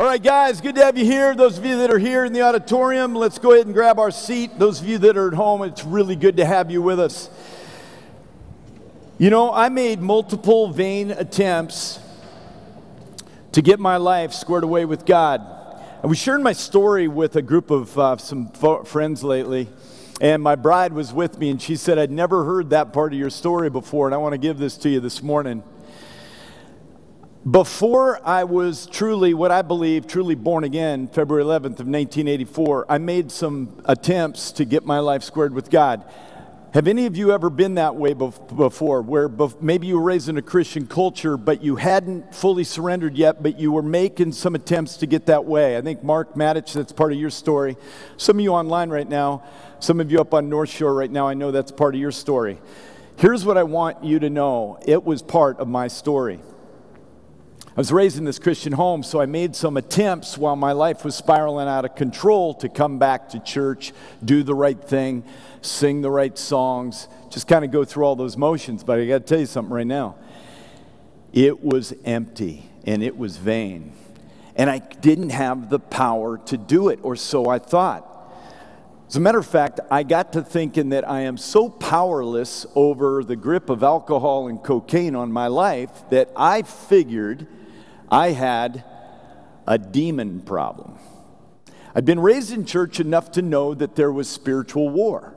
All right, guys, good to have you here. Those of you that are here in the auditorium, let's go ahead and grab our seat. Those of you that are at home, it's really good to have you with us. You know, I made multiple vain attempts to get my life squared away with God. I was sharing my story with a group of uh, some fo- friends lately, and my bride was with me, and she said, I'd never heard that part of your story before, and I want to give this to you this morning. Before I was truly, what I believe, truly born again, February 11th of 1984, I made some attempts to get my life squared with God. Have any of you ever been that way before, where maybe you were raised in a Christian culture, but you hadn't fully surrendered yet, but you were making some attempts to get that way? I think Mark Matich, that's part of your story. Some of you online right now, some of you up on North Shore right now, I know that's part of your story. Here's what I want you to know it was part of my story. I was raised in this Christian home, so I made some attempts while my life was spiraling out of control to come back to church, do the right thing, sing the right songs, just kind of go through all those motions. But I got to tell you something right now. It was empty and it was vain. And I didn't have the power to do it, or so I thought. As a matter of fact, I got to thinking that I am so powerless over the grip of alcohol and cocaine on my life that I figured I had a demon problem. I'd been raised in church enough to know that there was spiritual war.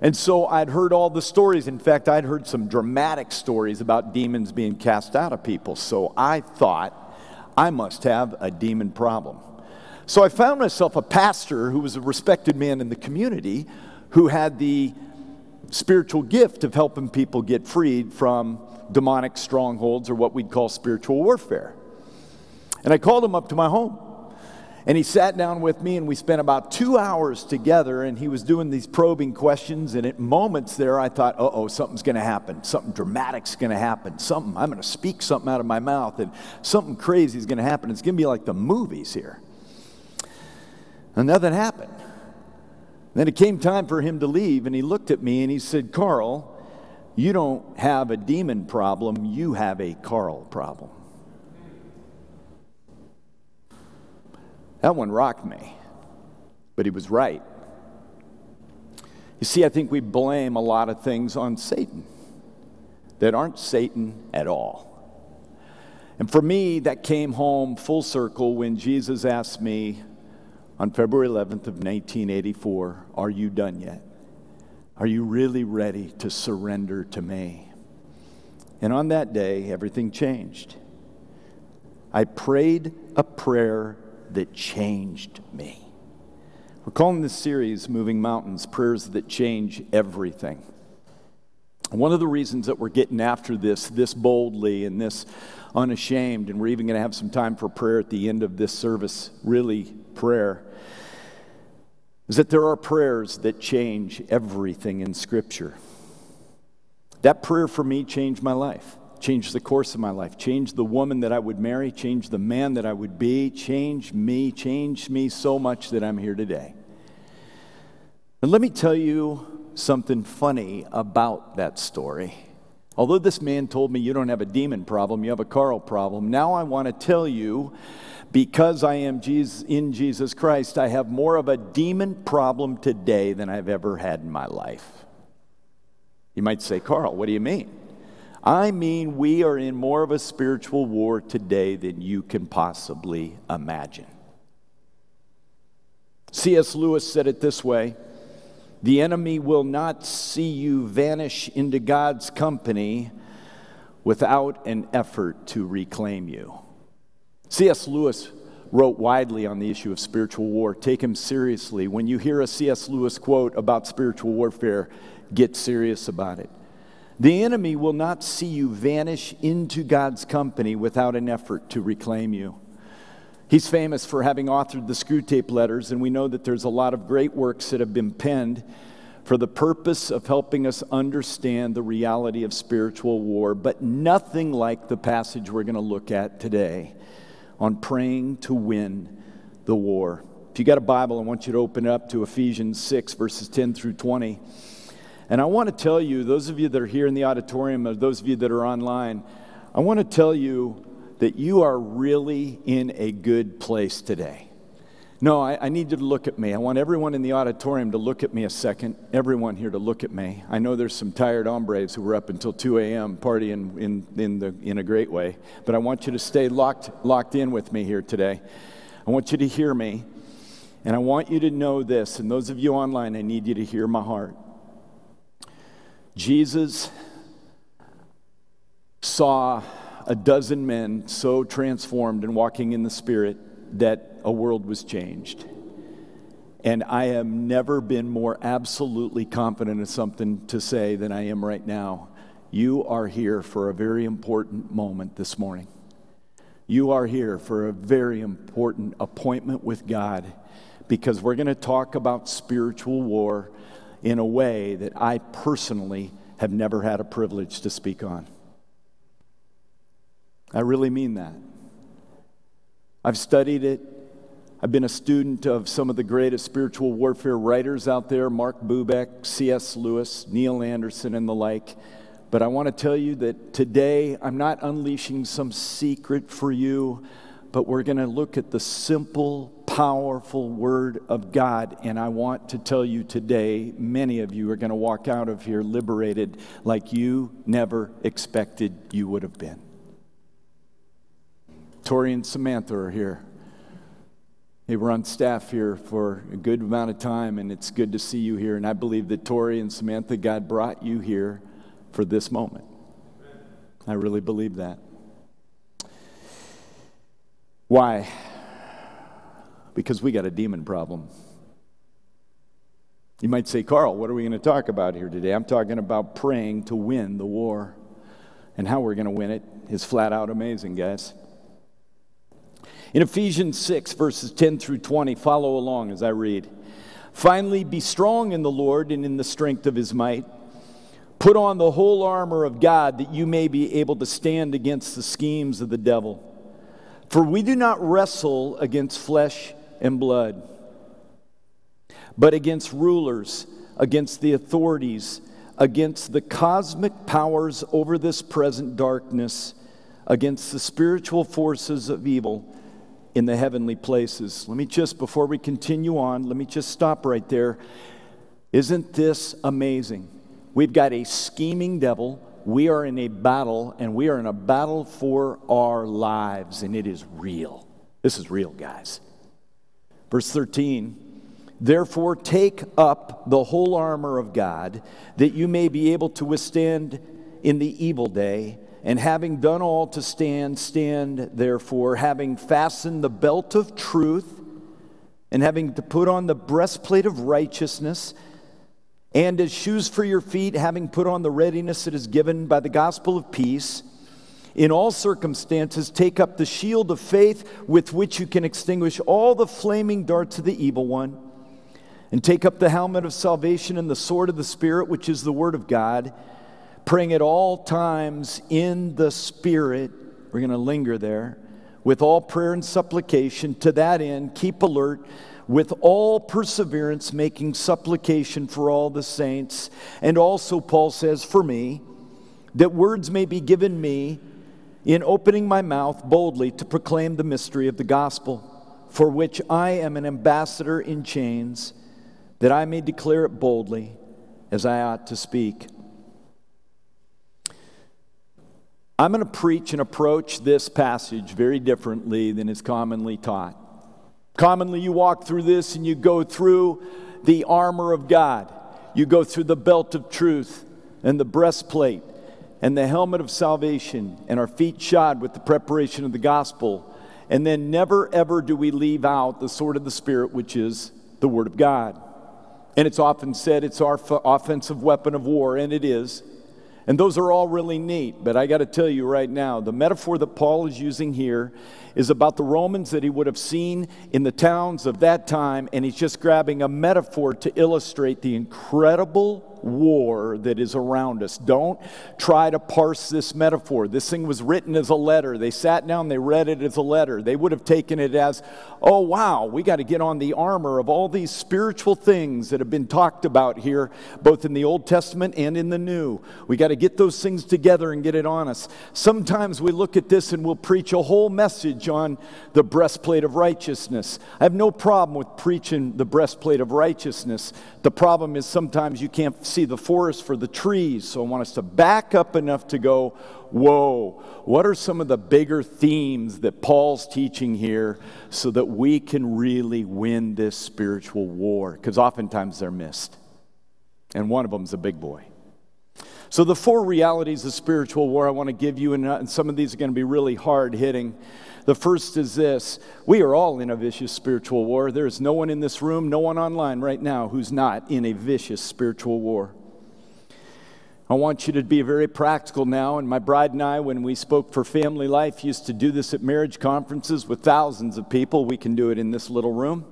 And so I'd heard all the stories. In fact, I'd heard some dramatic stories about demons being cast out of people. So I thought I must have a demon problem. So I found myself a pastor who was a respected man in the community who had the spiritual gift of helping people get freed from demonic strongholds or what we'd call spiritual warfare. And I called him up to my home. And he sat down with me, and we spent about two hours together. And he was doing these probing questions. And at moments there, I thought, uh oh, something's going to happen. Something dramatic's going to happen. Something, I'm going to speak something out of my mouth, and something crazy is going to happen. It's going to be like the movies here. And nothing happened. Then it came time for him to leave, and he looked at me and he said, Carl, you don't have a demon problem, you have a Carl problem. That one rocked me, but he was right. You see, I think we blame a lot of things on Satan that aren't Satan at all. And for me, that came home full circle when Jesus asked me on February 11th of 1984, Are you done yet? Are you really ready to surrender to me? And on that day, everything changed. I prayed a prayer that changed me. We're calling this series Moving Mountains Prayers That Change Everything. One of the reasons that we're getting after this this boldly and this unashamed, and we're even going to have some time for prayer at the end of this service, really prayer, is that there are prayers that change everything in Scripture. That prayer for me changed my life change the course of my life, change the woman that I would marry, change the man that I would be, change me, change me so much that I'm here today. And let me tell you something funny about that story. Although this man told me you don't have a demon problem, you have a Carl problem, now I want to tell you because I am Jesus, in Jesus Christ, I have more of a demon problem today than I've ever had in my life. You might say, Carl, what do you mean? I mean, we are in more of a spiritual war today than you can possibly imagine. C.S. Lewis said it this way The enemy will not see you vanish into God's company without an effort to reclaim you. C.S. Lewis wrote widely on the issue of spiritual war. Take him seriously. When you hear a C.S. Lewis quote about spiritual warfare, get serious about it. The enemy will not see you vanish into God's company without an effort to reclaim you. He's famous for having authored the Screwtape Letters, and we know that there's a lot of great works that have been penned for the purpose of helping us understand the reality of spiritual war, but nothing like the passage we're going to look at today on praying to win the war. If you got a Bible, I want you to open it up to Ephesians 6, verses 10 through 20. And I want to tell you, those of you that are here in the auditorium, or those of you that are online, I want to tell you that you are really in a good place today. No, I, I, need you to look at me. I want everyone in the auditorium to look at me a second. Everyone here to look at me. I know there's some tired hombres who were up until 2 a.m. partying in, in, the, in a great way, but I want you to stay locked, locked in with me here today. I want you to hear me, and I want you to know this. And those of you online, I need you to hear my heart. Jesus saw a dozen men so transformed and walking in the Spirit that a world was changed. And I have never been more absolutely confident of something to say than I am right now. You are here for a very important moment this morning. You are here for a very important appointment with God because we're going to talk about spiritual war in a way that I personally have never had a privilege to speak on. I really mean that. I've studied it. I've been a student of some of the greatest spiritual warfare writers out there Mark Bubeck, C.S. Lewis, Neil Anderson, and the like. But I want to tell you that today I'm not unleashing some secret for you, but we're going to look at the simple, powerful Word of God. And I want to tell you today, many of you are going to walk out of here liberated like you never expected you would have been. Tori and Samantha are here. They were on staff here for a good amount of time, and it's good to see you here. And I believe that Tori and Samantha, God brought you here for this moment. I really believe that. Why? Because we got a demon problem. You might say, Carl, what are we going to talk about here today? I'm talking about praying to win the war. And how we're going to win it is flat out amazing, guys. In Ephesians 6, verses 10 through 20, follow along as I read. Finally, be strong in the Lord and in the strength of his might. Put on the whole armor of God that you may be able to stand against the schemes of the devil. For we do not wrestle against flesh and blood, but against rulers, against the authorities, against the cosmic powers over this present darkness, against the spiritual forces of evil in the heavenly places. Let me just, before we continue on, let me just stop right there. Isn't this amazing? We've got a scheming devil. We are in a battle, and we are in a battle for our lives, and it is real. This is real, guys. Verse 13 Therefore, take up the whole armor of God, that you may be able to withstand in the evil day and having done all to stand, stand therefore, having fastened the belt of truth, and having to put on the breastplate of righteousness, and as shoes for your feet, having put on the readiness that is given by the gospel of peace. In all circumstances, take up the shield of faith with which you can extinguish all the flaming darts of the evil one, and take up the helmet of salvation and the sword of the Spirit, which is the word of God praying at all times in the Spirit. We're going to linger there. With all prayer and supplication, to that end, keep alert with all perseverance, making supplication for all the saints. And also, Paul says, for me, that words may be given me in opening my mouth boldly to proclaim the mystery of the gospel, for which I am an ambassador in chains, that I may declare it boldly as I ought to speak. I'm going to preach and approach this passage very differently than is commonly taught. Commonly, you walk through this and you go through the armor of God, you go through the belt of truth and the breastplate and the helmet of salvation and our feet shod with the preparation of the gospel. And then never ever do we leave out the sword of the Spirit, which is the Word of God. And it's often said it's our f- offensive weapon of war, and it is. And those are all really neat, but I got to tell you right now the metaphor that Paul is using here is about the Romans that he would have seen in the towns of that time, and he's just grabbing a metaphor to illustrate the incredible war that is around us. Don't try to parse this metaphor. This thing was written as a letter. They sat down, they read it as a letter. They would have taken it as, oh, wow, we got to get on the armor of all these spiritual things that have been talked about here, both in the Old Testament and in the New. We got to get those things together and get it on us. Sometimes we look at this and we'll preach a whole message on the breastplate of righteousness. I have no problem with preaching the breastplate of righteousness. The problem is sometimes you can't see the forest for the trees. So I want us to back up enough to go, whoa, what are some of the bigger themes that Paul's teaching here so that we can really win this spiritual war? Because oftentimes they're missed. And one of them is a big boy. So, the four realities of spiritual war I want to give you, uh, and some of these are going to be really hard hitting. The first is this we are all in a vicious spiritual war. There is no one in this room, no one online right now who's not in a vicious spiritual war. I want you to be very practical now. And my bride and I, when we spoke for family life, used to do this at marriage conferences with thousands of people. We can do it in this little room.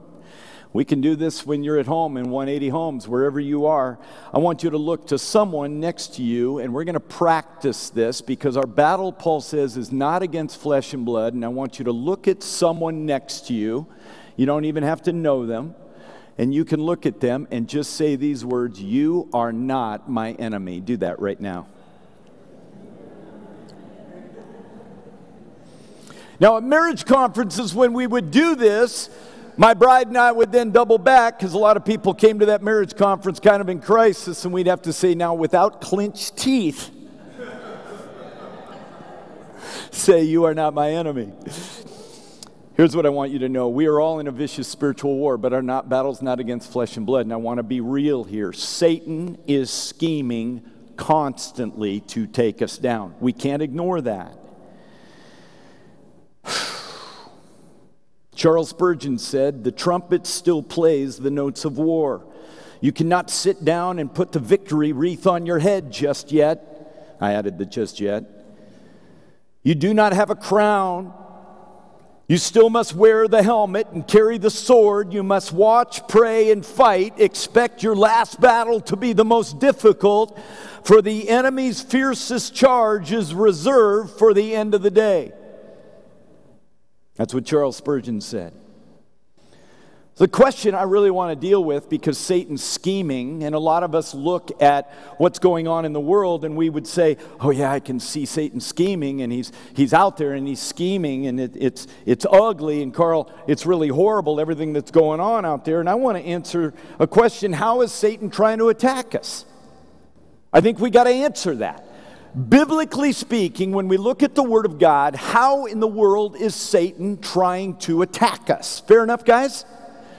We can do this when you're at home in 180 homes, wherever you are. I want you to look to someone next to you, and we're going to practice this because our battle, Paul says, is not against flesh and blood. And I want you to look at someone next to you. You don't even have to know them. And you can look at them and just say these words You are not my enemy. Do that right now. Now, at marriage conferences, when we would do this, my bride and I would then double back because a lot of people came to that marriage conference kind of in crisis, and we'd have to say, now without clenched teeth, say, You are not my enemy. Here's what I want you to know. We are all in a vicious spiritual war, but our not, battle's not against flesh and blood. And I want to be real here. Satan is scheming constantly to take us down. We can't ignore that. Charles Spurgeon said, The trumpet still plays the notes of war. You cannot sit down and put the victory wreath on your head just yet. I added the just yet. You do not have a crown. You still must wear the helmet and carry the sword. You must watch, pray, and fight. Expect your last battle to be the most difficult, for the enemy's fiercest charge is reserved for the end of the day. That's what Charles Spurgeon said. The question I really want to deal with because Satan's scheming, and a lot of us look at what's going on in the world and we would say, Oh, yeah, I can see Satan scheming, and he's, he's out there and he's scheming, and it, it's, it's ugly. And Carl, it's really horrible, everything that's going on out there. And I want to answer a question How is Satan trying to attack us? I think we got to answer that. Biblically speaking, when we look at the Word of God, how in the world is Satan trying to attack us? Fair enough, guys?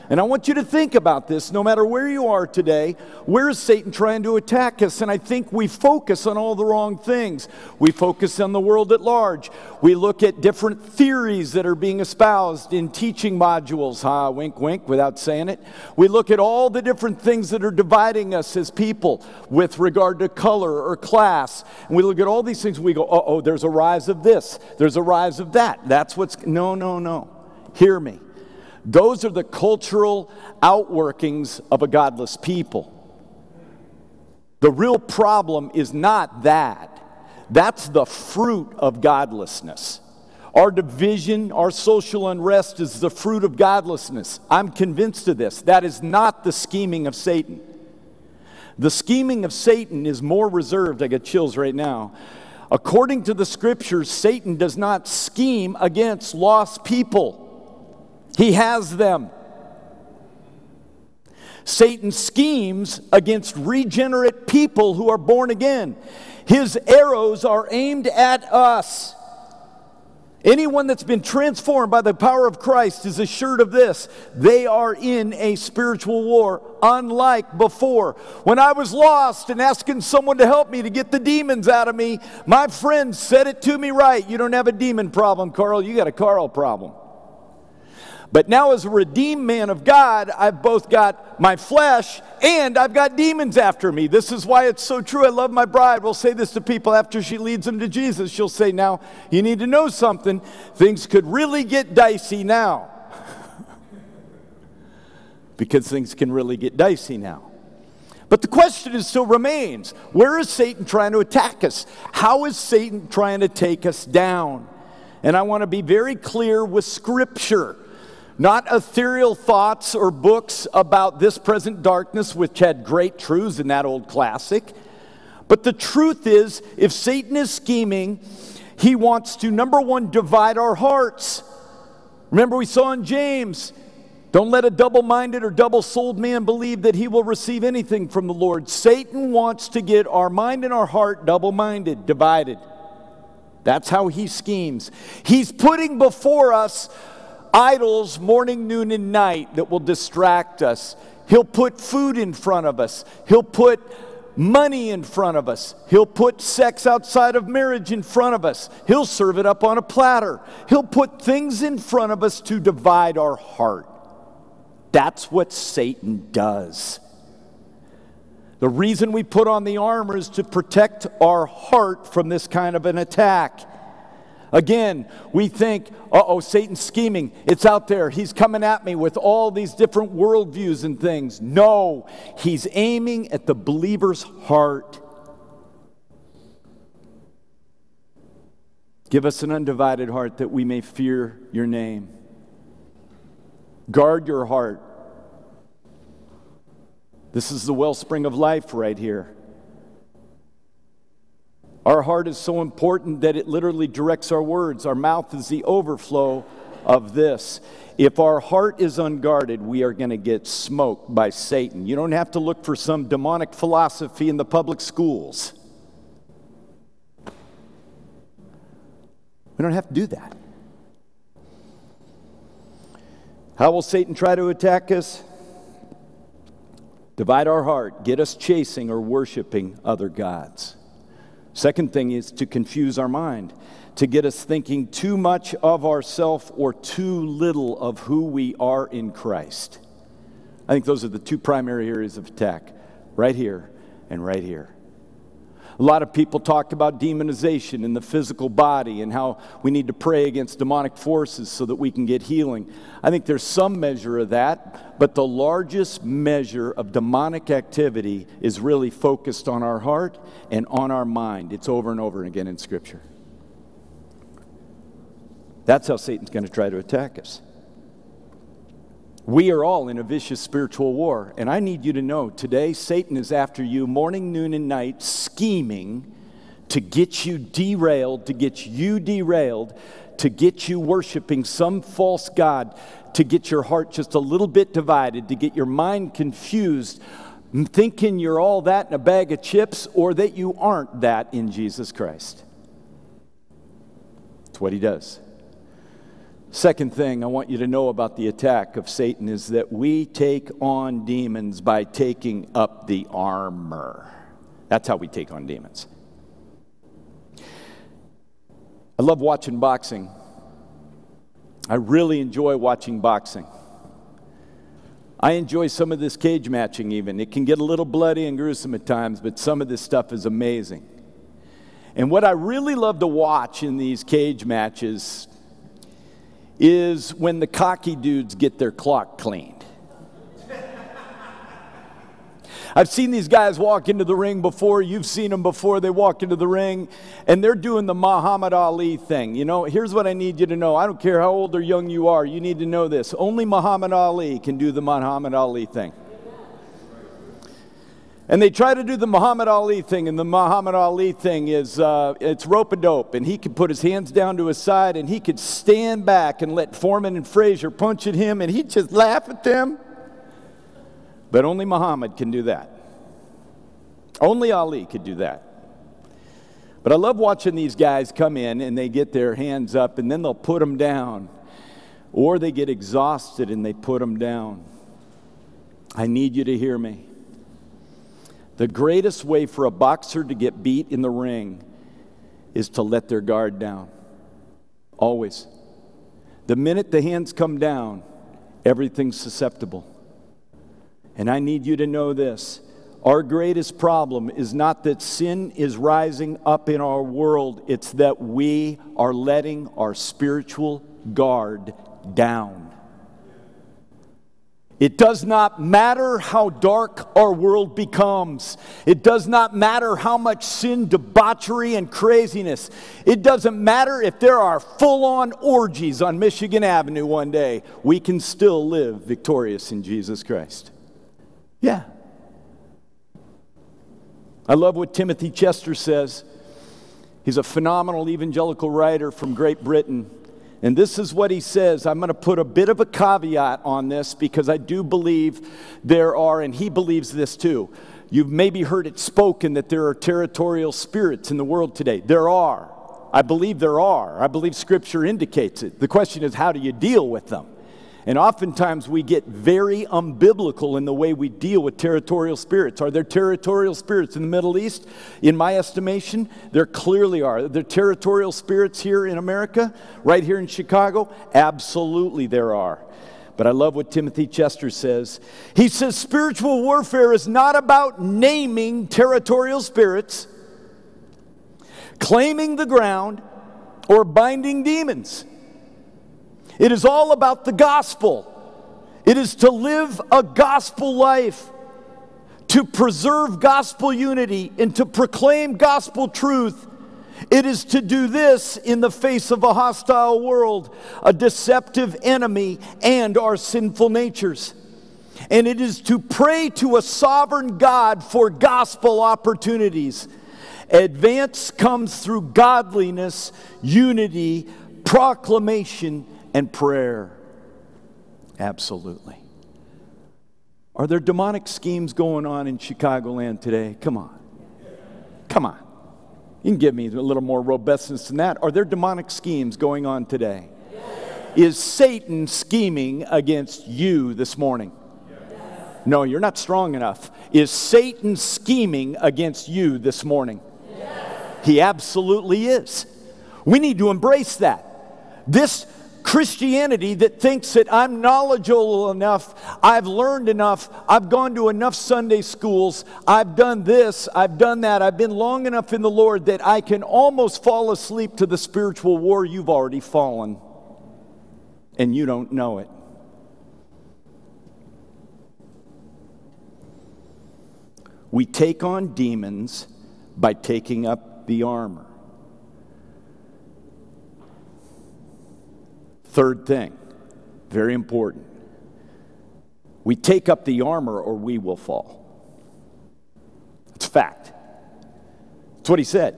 And I want you to think about this no matter where you are today. Where is Satan trying to attack us? And I think we focus on all the wrong things. We focus on the world at large. We look at different theories that are being espoused in teaching modules, ha, wink, wink, without saying it. We look at all the different things that are dividing us as people with regard to color or class. And we look at all these things we go, oh, oh, there's a rise of this, there's a rise of that. That's what's, no, no, no. Hear me. Those are the cultural outworkings of a godless people. The real problem is not that. That's the fruit of godlessness. Our division, our social unrest is the fruit of godlessness. I'm convinced of this. That is not the scheming of Satan. The scheming of Satan is more reserved. I get chills right now. According to the scriptures, Satan does not scheme against lost people. He has them. Satan schemes against regenerate people who are born again. His arrows are aimed at us. Anyone that's been transformed by the power of Christ is assured of this. They are in a spiritual war, unlike before. When I was lost and asking someone to help me to get the demons out of me, my friend said it to me right. You don't have a demon problem, Carl. You got a Carl problem. But now, as a redeemed man of God, I've both got my flesh and I've got demons after me. This is why it's so true. I love my bride. We'll say this to people after she leads them to Jesus. She'll say, Now, you need to know something. Things could really get dicey now. because things can really get dicey now. But the question is, still remains where is Satan trying to attack us? How is Satan trying to take us down? And I want to be very clear with Scripture, not ethereal thoughts or books about this present darkness, which had great truths in that old classic. But the truth is, if Satan is scheming, he wants to, number one, divide our hearts. Remember, we saw in James, don't let a double minded or double souled man believe that he will receive anything from the Lord. Satan wants to get our mind and our heart double minded, divided. That's how he schemes. He's putting before us idols morning, noon, and night that will distract us. He'll put food in front of us. He'll put money in front of us. He'll put sex outside of marriage in front of us. He'll serve it up on a platter. He'll put things in front of us to divide our heart. That's what Satan does. The reason we put on the armor is to protect our heart from this kind of an attack. Again, we think, uh oh, Satan's scheming. It's out there. He's coming at me with all these different worldviews and things. No, he's aiming at the believer's heart. Give us an undivided heart that we may fear your name. Guard your heart. This is the wellspring of life right here. Our heart is so important that it literally directs our words. Our mouth is the overflow of this. If our heart is unguarded, we are going to get smoked by Satan. You don't have to look for some demonic philosophy in the public schools. We don't have to do that. How will Satan try to attack us? Divide our heart, get us chasing or worshiping other gods. Second thing is to confuse our mind, to get us thinking too much of ourself or too little of who we are in Christ. I think those are the two primary areas of attack, right here and right here. A lot of people talk about demonization in the physical body and how we need to pray against demonic forces so that we can get healing. I think there's some measure of that, but the largest measure of demonic activity is really focused on our heart and on our mind. It's over and over again in Scripture. That's how Satan's going to try to attack us. We are all in a vicious spiritual war. And I need you to know today, Satan is after you morning, noon, and night, scheming to get you derailed, to get you derailed, to get you worshiping some false God, to get your heart just a little bit divided, to get your mind confused, thinking you're all that in a bag of chips or that you aren't that in Jesus Christ. That's what he does. Second thing I want you to know about the attack of Satan is that we take on demons by taking up the armor. That's how we take on demons. I love watching boxing. I really enjoy watching boxing. I enjoy some of this cage matching, even. It can get a little bloody and gruesome at times, but some of this stuff is amazing. And what I really love to watch in these cage matches is when the cocky dudes get their clock cleaned. I've seen these guys walk into the ring before. You've seen them before. They walk into the ring and they're doing the Muhammad Ali thing. You know, here's what I need you to know. I don't care how old or young you are, you need to know this. Only Muhammad Ali can do the Muhammad Ali thing. And they try to do the Muhammad Ali thing, and the Muhammad Ali thing is uh, it's rope a dope, and he could put his hands down to his side, and he could stand back and let Foreman and Frazier punch at him, and he'd just laugh at them. But only Muhammad can do that. Only Ali could do that. But I love watching these guys come in and they get their hands up, and then they'll put them down, or they get exhausted and they put them down. I need you to hear me. The greatest way for a boxer to get beat in the ring is to let their guard down. Always. The minute the hands come down, everything's susceptible. And I need you to know this. Our greatest problem is not that sin is rising up in our world, it's that we are letting our spiritual guard down. It does not matter how dark our world becomes. It does not matter how much sin, debauchery, and craziness. It doesn't matter if there are full on orgies on Michigan Avenue one day. We can still live victorious in Jesus Christ. Yeah. I love what Timothy Chester says. He's a phenomenal evangelical writer from Great Britain. And this is what he says. I'm going to put a bit of a caveat on this because I do believe there are, and he believes this too. You've maybe heard it spoken that there are territorial spirits in the world today. There are. I believe there are. I believe Scripture indicates it. The question is, how do you deal with them? And oftentimes we get very unbiblical in the way we deal with territorial spirits. Are there territorial spirits in the Middle East? In my estimation, there clearly are. Are there territorial spirits here in America, right here in Chicago? Absolutely, there are. But I love what Timothy Chester says. He says spiritual warfare is not about naming territorial spirits, claiming the ground, or binding demons. It is all about the gospel. It is to live a gospel life, to preserve gospel unity, and to proclaim gospel truth. It is to do this in the face of a hostile world, a deceptive enemy, and our sinful natures. And it is to pray to a sovereign God for gospel opportunities. Advance comes through godliness, unity, proclamation, and prayer. Absolutely. Are there demonic schemes going on in Chicagoland today? Come on. Come on. You can give me a little more robustness than that. Are there demonic schemes going on today? Is Satan scheming against you this morning? No, you're not strong enough. Is Satan scheming against you this morning? He absolutely is. We need to embrace that. This Christianity that thinks that I'm knowledgeable enough, I've learned enough, I've gone to enough Sunday schools, I've done this, I've done that, I've been long enough in the Lord that I can almost fall asleep to the spiritual war you've already fallen, and you don't know it. We take on demons by taking up the armor. Third thing, very important. We take up the armor or we will fall. It's fact. That's what he said.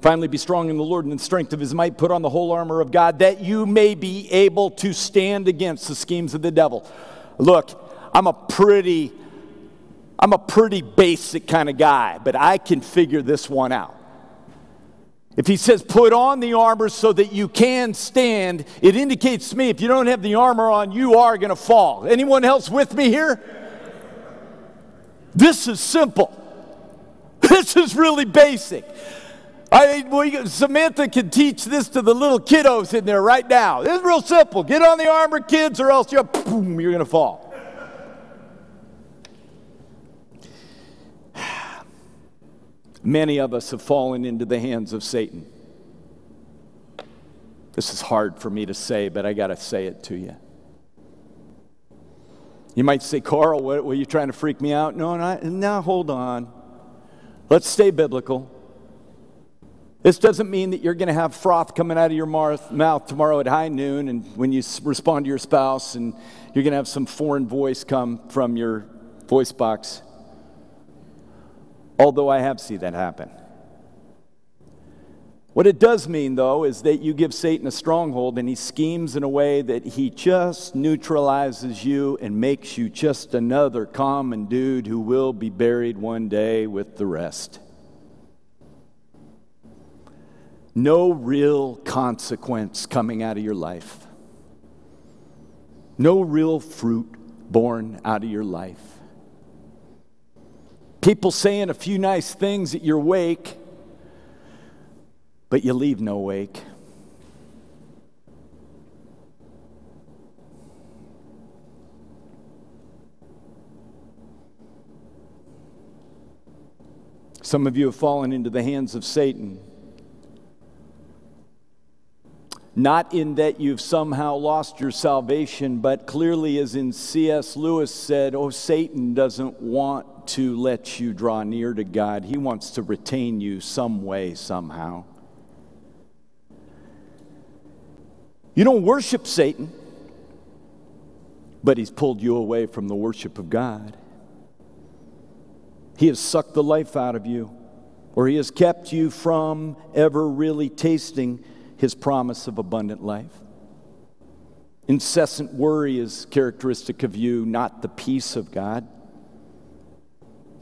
Finally, be strong in the Lord and in the strength of his might. Put on the whole armor of God that you may be able to stand against the schemes of the devil. Look, I'm a pretty I'm a pretty basic kind of guy, but I can figure this one out. If he says, put on the armor so that you can stand, it indicates to me if you don't have the armor on, you are going to fall. Anyone else with me here? This is simple. This is really basic. I mean, Samantha can teach this to the little kiddos in there right now. This is real simple. Get on the armor, kids, or else you're, boom, you're going to fall. Many of us have fallen into the hands of Satan. This is hard for me to say, but I got to say it to you. You might say, Carl, what, were you trying to freak me out? No, no, no, hold on. Let's stay biblical. This doesn't mean that you're going to have froth coming out of your mouth tomorrow at high noon and when you respond to your spouse and you're going to have some foreign voice come from your voice box although I have seen that happen. What it does mean, though, is that you give Satan a stronghold and he schemes in a way that he just neutralizes you and makes you just another common dude who will be buried one day with the rest. No real consequence coming out of your life, no real fruit born out of your life. People saying a few nice things at your wake, but you leave no wake. Some of you have fallen into the hands of Satan. Not in that you've somehow lost your salvation, but clearly, as in C.S. Lewis said, oh, Satan doesn't want to let you draw near to God. He wants to retain you some way, somehow. You don't worship Satan, but he's pulled you away from the worship of God. He has sucked the life out of you, or he has kept you from ever really tasting his promise of abundant life. Incessant worry is characteristic of you, not the peace of God.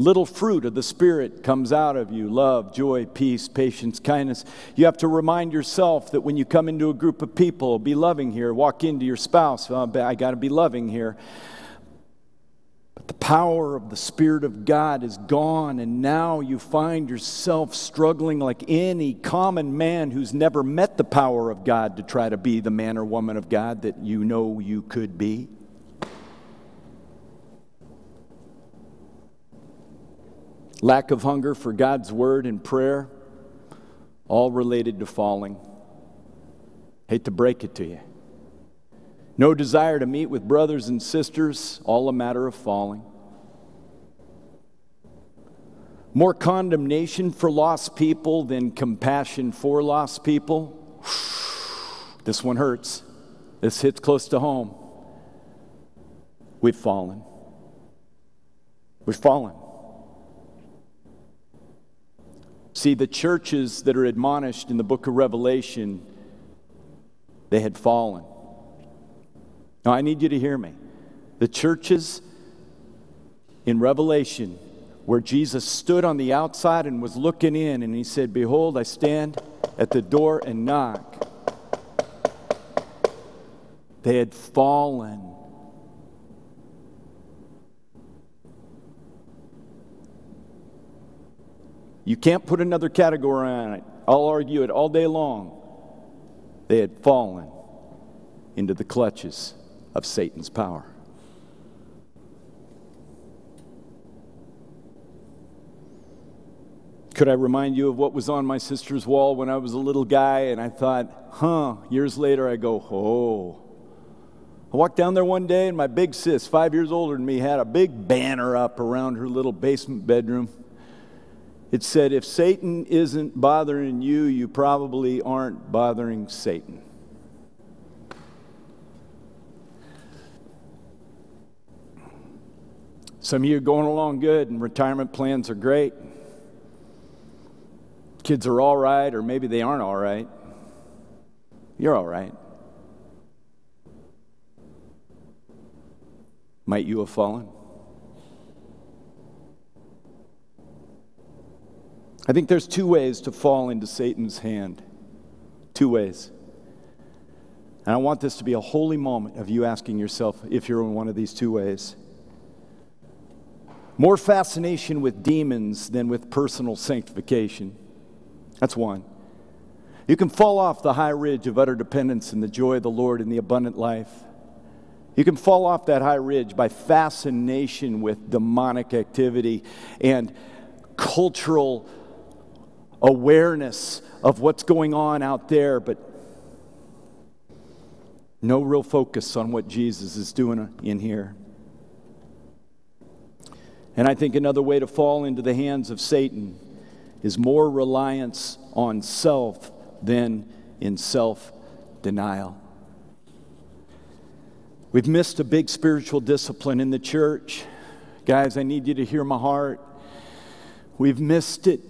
Little fruit of the Spirit comes out of you love, joy, peace, patience, kindness. You have to remind yourself that when you come into a group of people, be loving here. Walk into your spouse, oh, I got to be loving here. But the power of the Spirit of God is gone, and now you find yourself struggling like any common man who's never met the power of God to try to be the man or woman of God that you know you could be. Lack of hunger for God's word and prayer, all related to falling. Hate to break it to you. No desire to meet with brothers and sisters, all a matter of falling. More condemnation for lost people than compassion for lost people. This one hurts. This hits close to home. We've fallen. We've fallen. See, the churches that are admonished in the book of Revelation, they had fallen. Now, I need you to hear me. The churches in Revelation, where Jesus stood on the outside and was looking in, and he said, Behold, I stand at the door and knock. They had fallen. You can't put another category on it. I'll argue it all day long. They had fallen into the clutches of Satan's power. Could I remind you of what was on my sister's wall when I was a little guy and I thought, huh, years later I go, oh. I walked down there one day and my big sis, five years older than me, had a big banner up around her little basement bedroom. It said, if Satan isn't bothering you, you probably aren't bothering Satan. Some of you are going along good and retirement plans are great. Kids are all right, or maybe they aren't all right. You're all right. Might you have fallen? I think there's two ways to fall into Satan's hand. Two ways. And I want this to be a holy moment of you asking yourself if you're in one of these two ways. More fascination with demons than with personal sanctification. That's one. You can fall off the high ridge of utter dependence and the joy of the Lord in the abundant life. You can fall off that high ridge by fascination with demonic activity and cultural awareness of what's going on out there, but no real focus on what Jesus is doing in here. And I think another way to fall into the hands of Satan is more reliance on self than in self denial. We've missed a big spiritual discipline in the church. Guys, I need you to hear my heart. We've missed it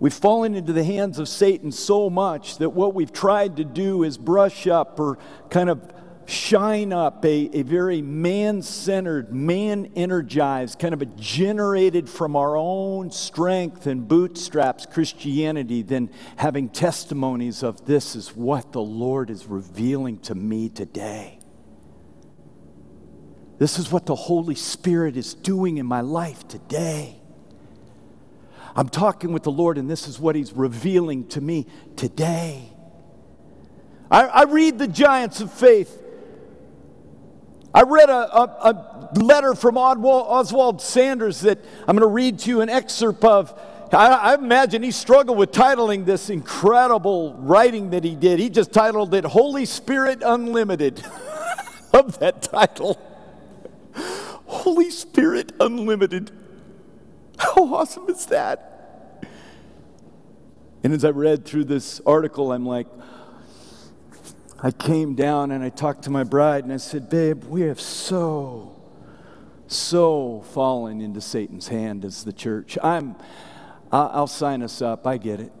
We've fallen into the hands of Satan so much that what we've tried to do is brush up or kind of shine up a, a very man centered, man energized, kind of a generated from our own strength and bootstraps Christianity than having testimonies of this is what the Lord is revealing to me today. This is what the Holy Spirit is doing in my life today. I'm talking with the Lord, and this is what He's revealing to me today. I, I read the giants of faith. I read a, a, a letter from Oswald Sanders that I'm going to read to you an excerpt of. I, I, imagine he struggled with titling this incredible writing that he did. He just titled it Holy Spirit Unlimited. Love that title. Holy Spirit Unlimited. How awesome is that? And as I read through this article, I'm like, I came down and I talked to my bride and I said, Babe, we have so, so fallen into Satan's hand as the church. I'm, I'll sign us up. I get it.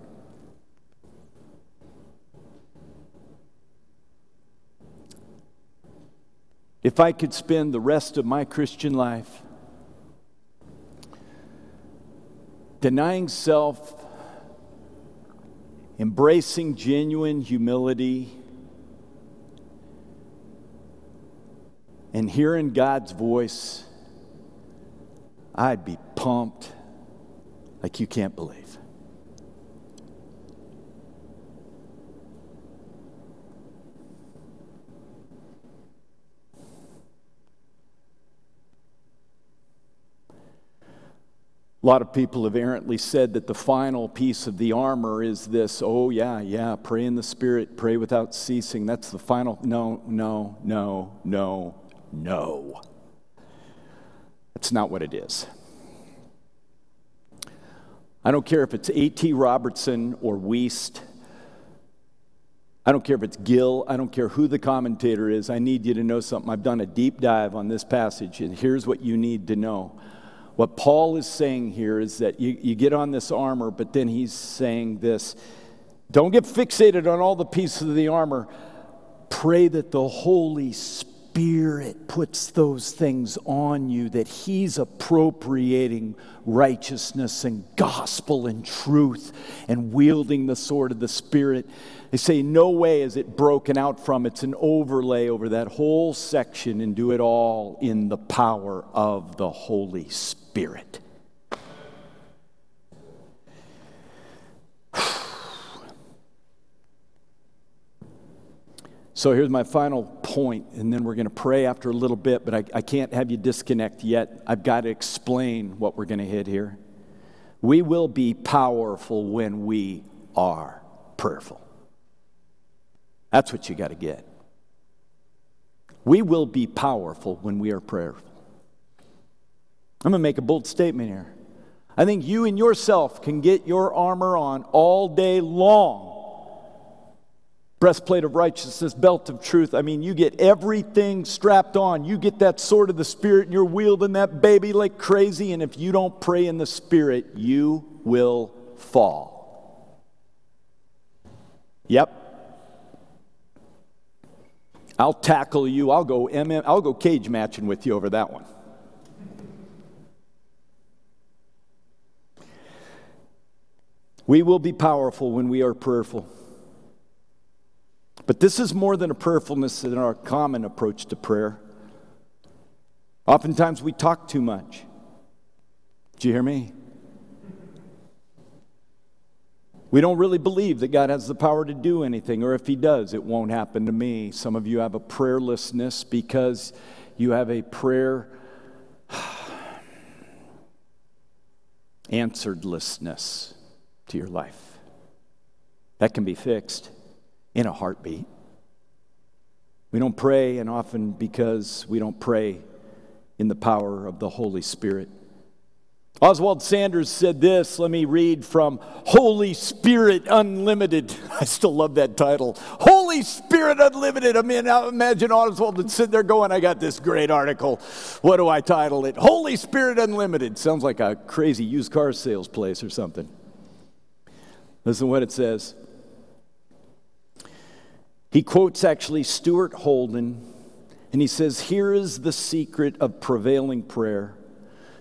If I could spend the rest of my Christian life denying self, embracing genuine humility, and hearing God's voice, I'd be pumped like you can't believe. A lot of people have errantly said that the final piece of the armor is this oh, yeah, yeah, pray in the Spirit, pray without ceasing. That's the final. No, no, no, no, no. That's not what it is. I don't care if it's A.T. Robertson or Wuest. I don't care if it's Gill. I don't care who the commentator is. I need you to know something. I've done a deep dive on this passage, and here's what you need to know. What Paul is saying here is that you, you get on this armor, but then he's saying this don't get fixated on all the pieces of the armor. Pray that the Holy Spirit puts those things on you, that He's appropriating righteousness and gospel and truth and wielding the sword of the Spirit. They say, no way is it broken out from. It's an overlay over that whole section and do it all in the power of the Holy Spirit. So here's my final point, and then we're going to pray after a little bit, but I, I can't have you disconnect yet. I've got to explain what we're going to hit here. We will be powerful when we are prayerful. That's what you got to get. We will be powerful when we are prayerful. I'm going to make a bold statement here. I think you and yourself can get your armor on all day long breastplate of righteousness, belt of truth. I mean, you get everything strapped on. You get that sword of the Spirit, and you're wielding that baby like crazy. And if you don't pray in the Spirit, you will fall. Yep. I'll tackle you. I'll go MM, I'll go cage matching with you over that one. We will be powerful when we are prayerful. But this is more than a prayerfulness in our common approach to prayer. Oftentimes we talk too much. Do you hear me? We don't really believe that God has the power to do anything, or if He does, it won't happen to me. Some of you have a prayerlessness because you have a prayer answeredlessness to your life. That can be fixed in a heartbeat. We don't pray, and often because we don't pray in the power of the Holy Spirit. Oswald Sanders said this. Let me read from Holy Spirit Unlimited. I still love that title. Holy Spirit Unlimited. I mean, imagine Oswald sitting there going, I got this great article. What do I title it? Holy Spirit Unlimited. Sounds like a crazy used car sales place or something. Listen to what it says. He quotes actually Stuart Holden, and he says, Here is the secret of prevailing prayer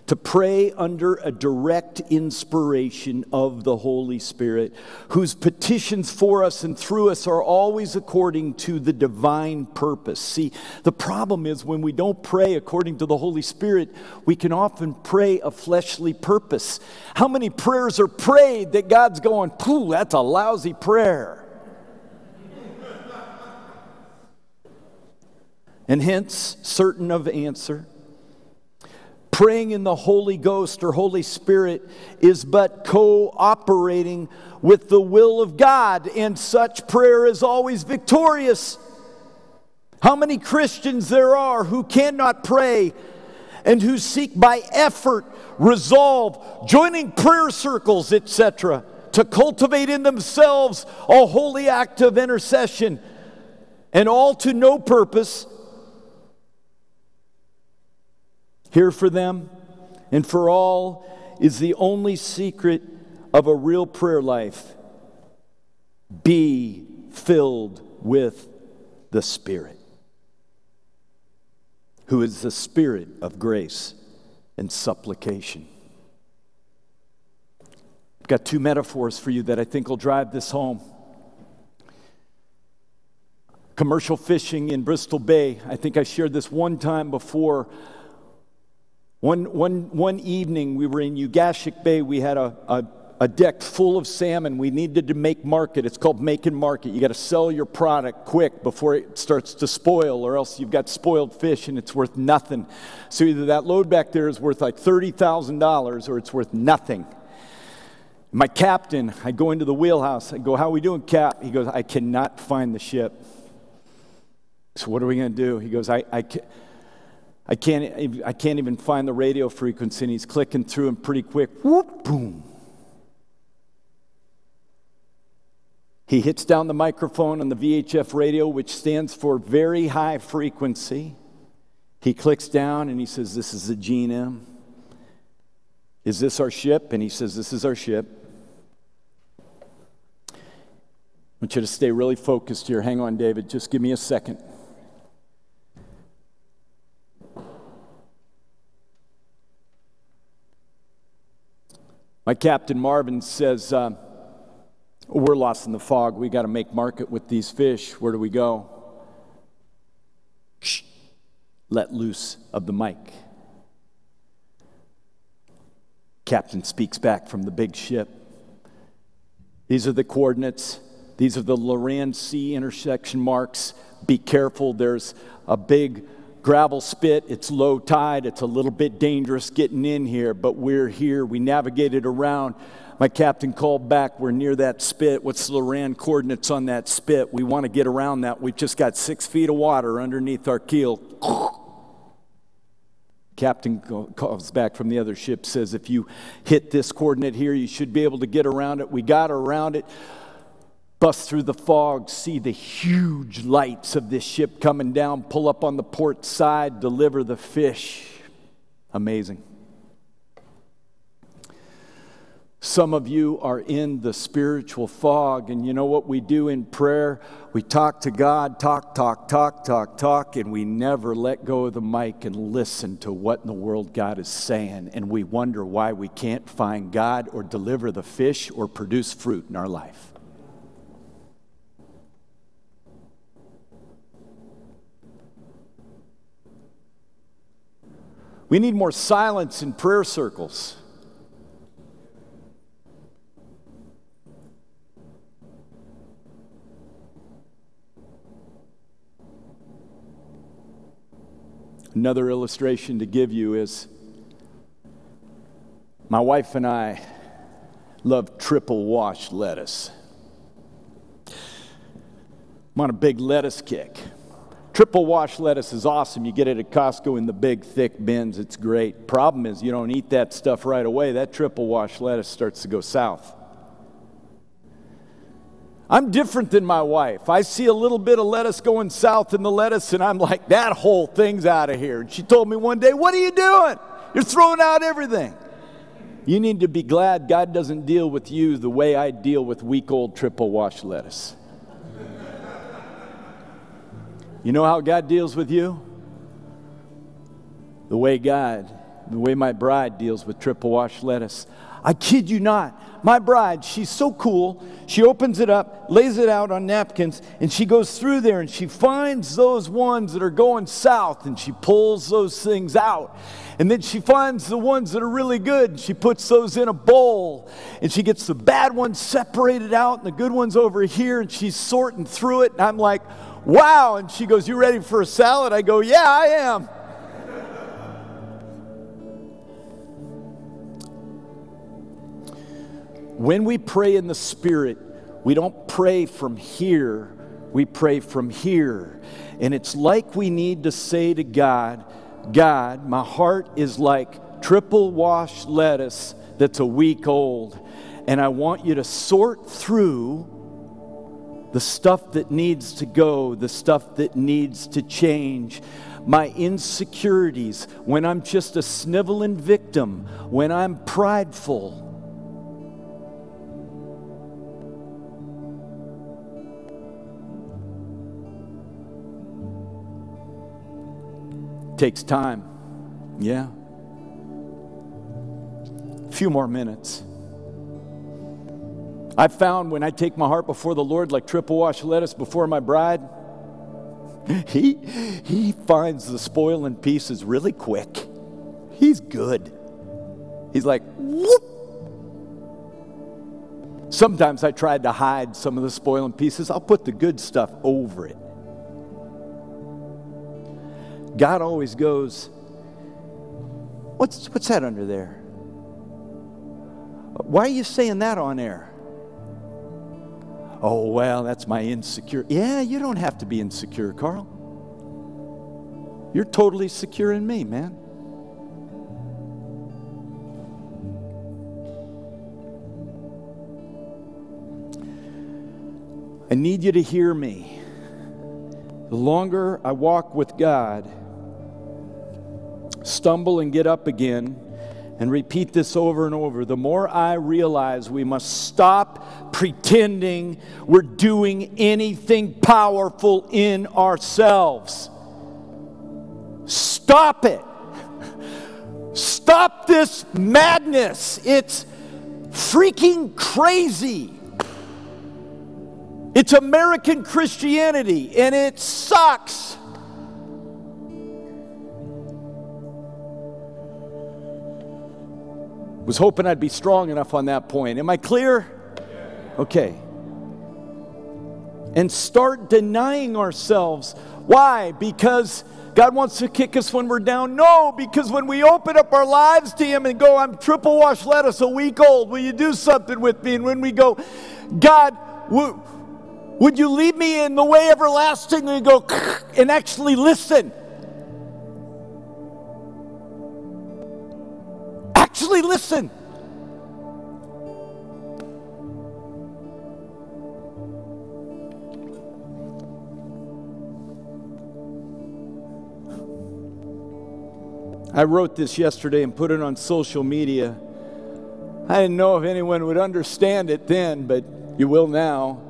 to pray under a direct inspiration of the Holy Spirit, whose petitions for us and through us are always according to the divine purpose. See, the problem is when we don't pray according to the Holy Spirit, we can often pray a fleshly purpose. How many prayers are prayed that God's going, Pooh, that's a lousy prayer? and hence certain of answer. Praying in the Holy Ghost or Holy Spirit is but cooperating with the will of God, and such prayer is always victorious. How many Christians there are who cannot pray and who seek by effort, resolve, joining prayer circles, etc., to cultivate in themselves a holy act of intercession, and all to no purpose. Here for them and for all is the only secret of a real prayer life. Be filled with the Spirit who is the Spirit of grace and supplication. I've got two metaphors for you that I think will drive this home. Commercial fishing in Bristol Bay. I think I shared this one time before. One, one, one evening, we were in Ugashik Bay. We had a, a a deck full of salmon. We needed to make market. It's called making market. You got to sell your product quick before it starts to spoil, or else you've got spoiled fish and it's worth nothing. So either that load back there is worth like $30,000 or it's worth nothing. My captain, I go into the wheelhouse. I go, How are we doing, Cap? He goes, I cannot find the ship. So what are we going to do? He goes, I, I, can't. I can't, I can't even find the radio frequency. And he's clicking through them pretty quick. Whoop, boom. He hits down the microphone on the VHF radio, which stands for very high frequency. He clicks down and he says, This is the GNM. Is this our ship? And he says, This is our ship. I want you to stay really focused here. Hang on, David. Just give me a second. My captain Marvin says, uh, we're lost in the fog. We got to make market with these fish. Where do we go? Shh. Let loose of the mic. Captain speaks back from the big ship. These are the coordinates. These are the Loran-C intersection marks. Be careful. There's a big gravel spit. It's low tide. It's a little bit dangerous getting in here, but we're here. We navigated around. My captain called back. We're near that spit. What's the Loran coordinates on that spit? We want to get around that. We've just got six feet of water underneath our keel. Captain calls back from the other ship, says, If you hit this coordinate here, you should be able to get around it. We got around it, bust through the fog, see the huge lights of this ship coming down, pull up on the port side, deliver the fish. Amazing. Some of you are in the spiritual fog, and you know what we do in prayer? We talk to God, talk, talk, talk, talk, talk, and we never let go of the mic and listen to what in the world God is saying. And we wonder why we can't find God or deliver the fish or produce fruit in our life. We need more silence in prayer circles. Another illustration to give you is my wife and I love triple wash lettuce. I'm on a big lettuce kick. Triple wash lettuce is awesome. You get it at Costco in the big, thick bins. It's great. Problem is, you don't eat that stuff right away. That triple wash lettuce starts to go south. I'm different than my wife. I see a little bit of lettuce going south in the lettuce, and I'm like, that whole thing's out of here. And she told me one day, What are you doing? You're throwing out everything. You need to be glad God doesn't deal with you the way I deal with week old triple wash lettuce. You know how God deals with you? The way God, the way my bride deals with triple wash lettuce. I kid you not my bride, she's so cool. She opens it up, lays it out on napkins, and she goes through there and she finds those ones that are going south and she pulls those things out. And then she finds the ones that are really good and she puts those in a bowl and she gets the bad ones separated out and the good ones over here and she's sorting through it. And I'm like, Wow. And she goes, You ready for a salad? I go, Yeah, I am. when we pray in the Spirit, we don't pray from here, we pray from here. And it's like we need to say to God, God, my heart is like triple washed lettuce that's a week old. And I want you to sort through the stuff that needs to go, the stuff that needs to change, my insecurities, when I'm just a sniveling victim, when I'm prideful. Takes time. Yeah. A few more minutes. I found when I take my heart before the Lord like triple wash lettuce before my bride, he, he finds the spoiling pieces really quick. He's good. He's like, whoop. Sometimes I tried to hide some of the spoiling pieces. I'll put the good stuff over it. God always goes, What's, what's that under there? Why are you saying that on air? Oh, well, that's my insecure. Yeah, you don't have to be insecure, Carl. You're totally secure in me, man. I need you to hear me. The longer I walk with God, stumble and get up again, and repeat this over and over, the more I realize we must stop pretending we're doing anything powerful in ourselves. Stop it. Stop this madness. It's freaking crazy. It's American Christianity and it sucks. Was hoping I'd be strong enough on that point. Am I clear? Okay. And start denying ourselves. Why? Because God wants to kick us when we're down? No, because when we open up our lives to Him and go, I'm triple wash lettuce a week old, will you do something with me? And when we go, God, w- would you lead me in the way everlasting? And go, and actually listen. Actually, listen. I wrote this yesterday and put it on social media. I didn't know if anyone would understand it then, but you will now.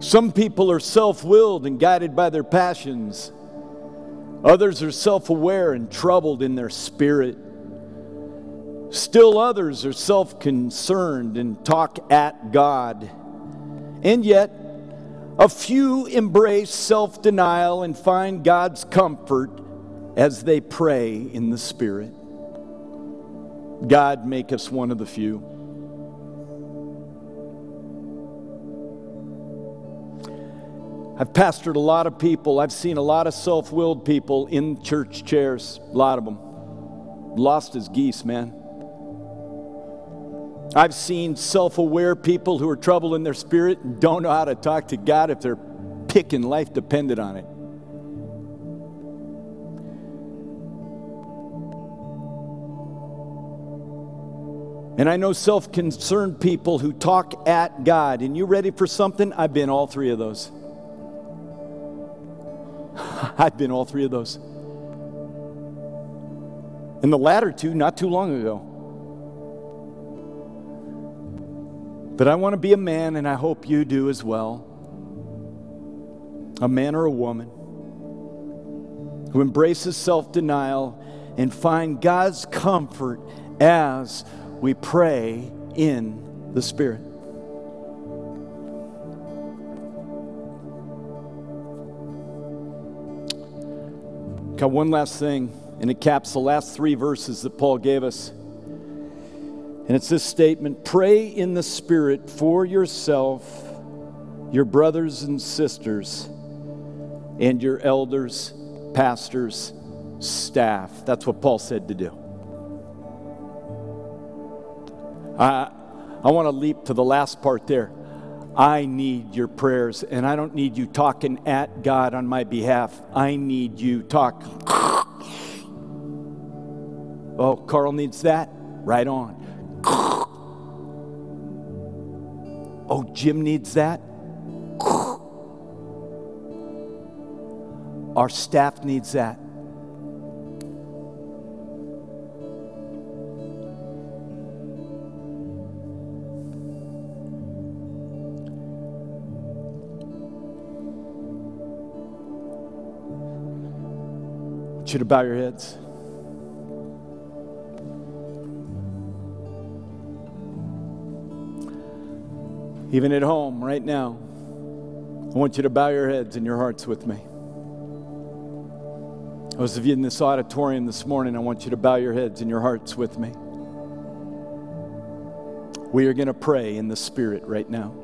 Some people are self willed and guided by their passions. Others are self aware and troubled in their spirit. Still others are self concerned and talk at God. And yet, a few embrace self denial and find God's comfort as they pray in the Spirit. God, make us one of the few. I've pastored a lot of people. I've seen a lot of self willed people in church chairs, a lot of them. Lost as geese, man. I've seen self aware people who are troubled in their spirit and don't know how to talk to God if their pick in life depended on it. And I know self concerned people who talk at God. And you ready for something? I've been all three of those. I've been all three of those. And the latter two, not too long ago. But I want to be a man, and I hope you do as well. A man or a woman who embraces self denial and find God's comfort as we pray in the Spirit. Got one last thing, and it caps the last three verses that Paul gave us. And it's this statement pray in the Spirit for yourself, your brothers and sisters, and your elders, pastors, staff. That's what Paul said to do. I, I want to leap to the last part there. I need your prayers, and I don't need you talking at God on my behalf. I need you talk. Oh, Carl needs that? Right on. Oh, Jim needs that? Our staff needs that. You to bow your heads. Even at home, right now, I want you to bow your heads and your hearts with me. Those of you in this auditorium this morning, I want you to bow your heads and your hearts with me. We are going to pray in the Spirit right now.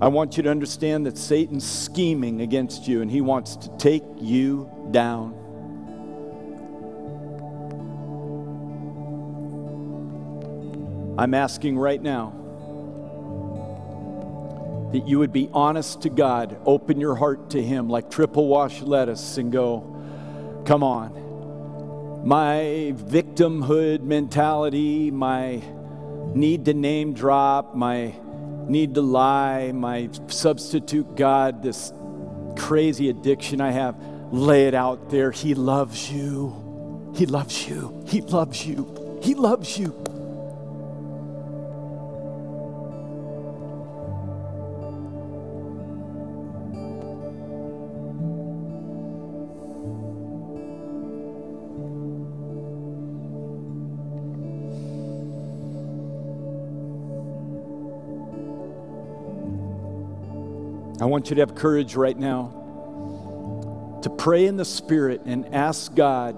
I want you to understand that Satan's scheming against you and he wants to take you down. I'm asking right now that you would be honest to God, open your heart to Him like triple wash lettuce, and go, Come on. My victimhood mentality, my need to name drop, my need to lie, my substitute God, this crazy addiction I have, lay it out there. He loves you. He loves you. He loves you. He loves you. I want you to have courage right now to pray in the Spirit and ask God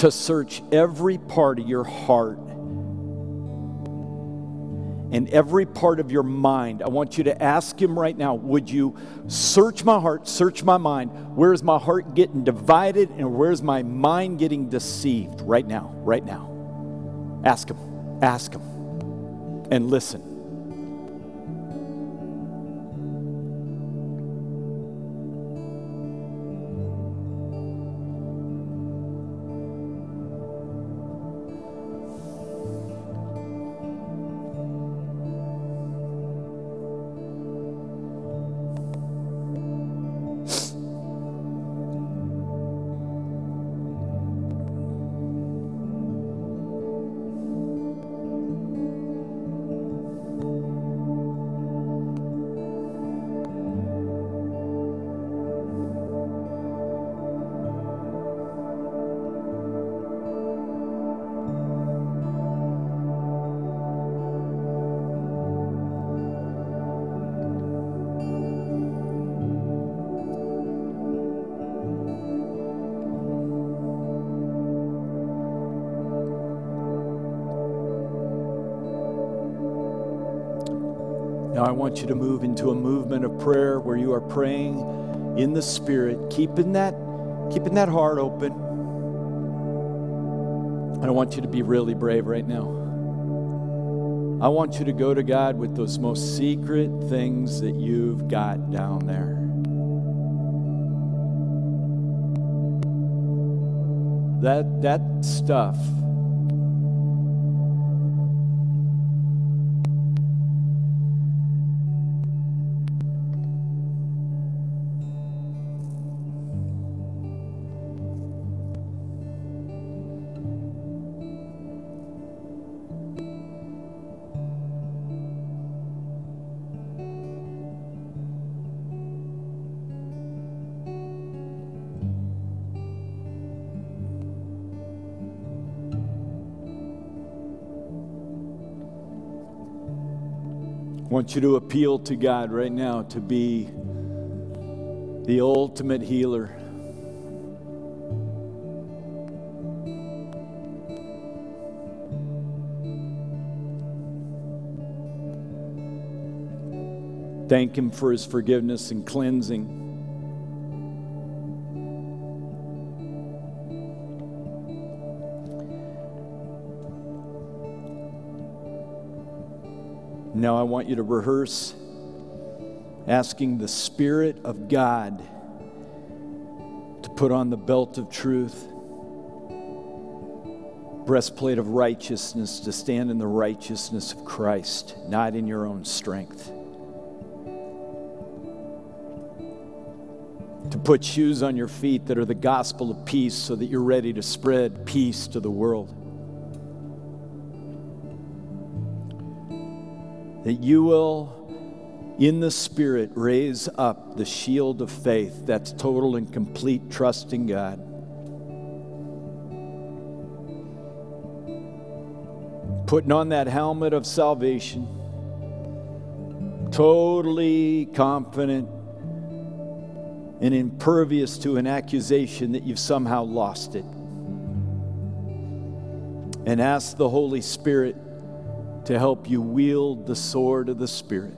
to search every part of your heart and every part of your mind. I want you to ask Him right now Would you search my heart, search my mind? Where's my heart getting divided and where's my mind getting deceived right now? Right now. Ask Him. Ask Him. And listen. Now, I want you to move into a movement of prayer where you are praying in the Spirit, keeping that, keeping that heart open. And I want you to be really brave right now. I want you to go to God with those most secret things that you've got down there. That, that stuff want you to appeal to God right now to be the ultimate healer. Thank Him for His forgiveness and cleansing. Now I want you to rehearse asking the Spirit of God to put on the belt of truth, breastplate of righteousness, to stand in the righteousness of Christ, not in your own strength. To put shoes on your feet that are the gospel of peace so that you're ready to spread peace to the world. That you will, in the Spirit, raise up the shield of faith that's total and complete trust in God. Putting on that helmet of salvation, totally confident and impervious to an accusation that you've somehow lost it. And ask the Holy Spirit to help you wield the sword of the Spirit.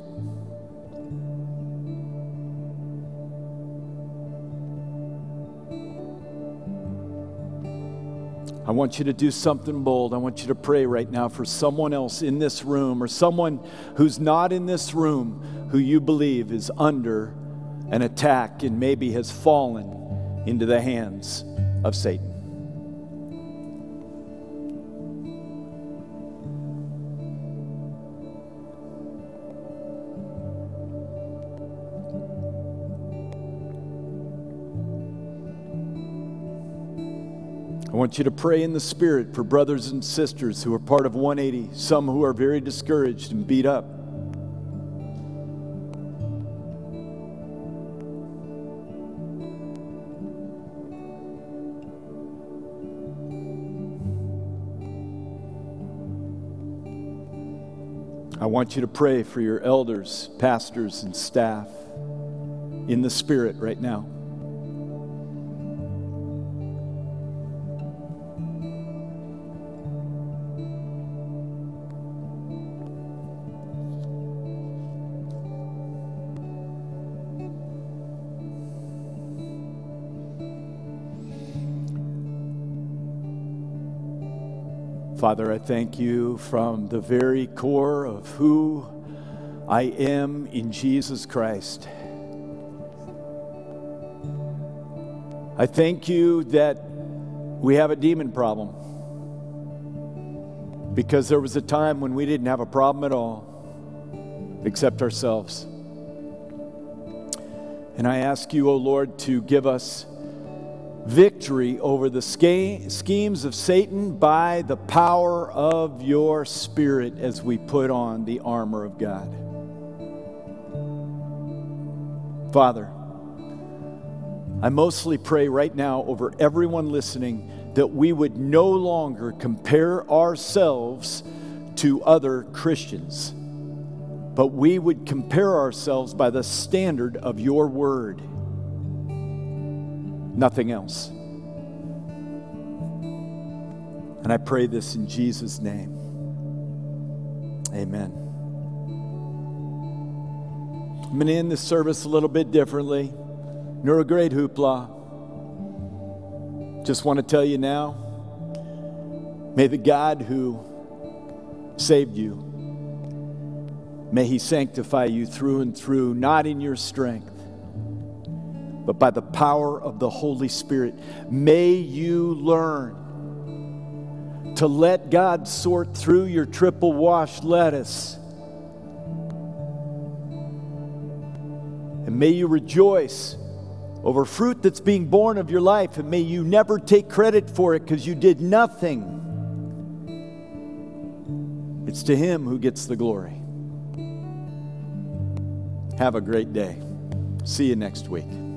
I want you to do something bold. I want you to pray right now for someone else in this room or someone who's not in this room who you believe is under an attack and maybe has fallen into the hands of Satan. Want you to pray in the Spirit for brothers and sisters who are part of 180, some who are very discouraged and beat up. I want you to pray for your elders, pastors, and staff in the Spirit right now. Father, I thank you from the very core of who I am in Jesus Christ. I thank you that we have a demon problem because there was a time when we didn't have a problem at all except ourselves. And I ask you, O oh Lord, to give us victory over the schemes of Satan by the power of your Spirit as we put on the armor of God. Father, I mostly pray right now over everyone listening that we would no longer compare ourselves to other Christians, but we would compare ourselves by the standard of your word nothing else. And I pray this in Jesus' name. Amen. I'm going to end this service a little bit differently. You're a great hoopla. Just want to tell you now may the God who saved you, may he sanctify you through and through, not in your strength but by the power of the Holy Spirit. May you learn to let God sort through your triple wash lettuce. And may you rejoice over fruit that's being born of your life, and may you never take credit for it because you did nothing. It's to Him who gets the glory. Have a great day. See you next week.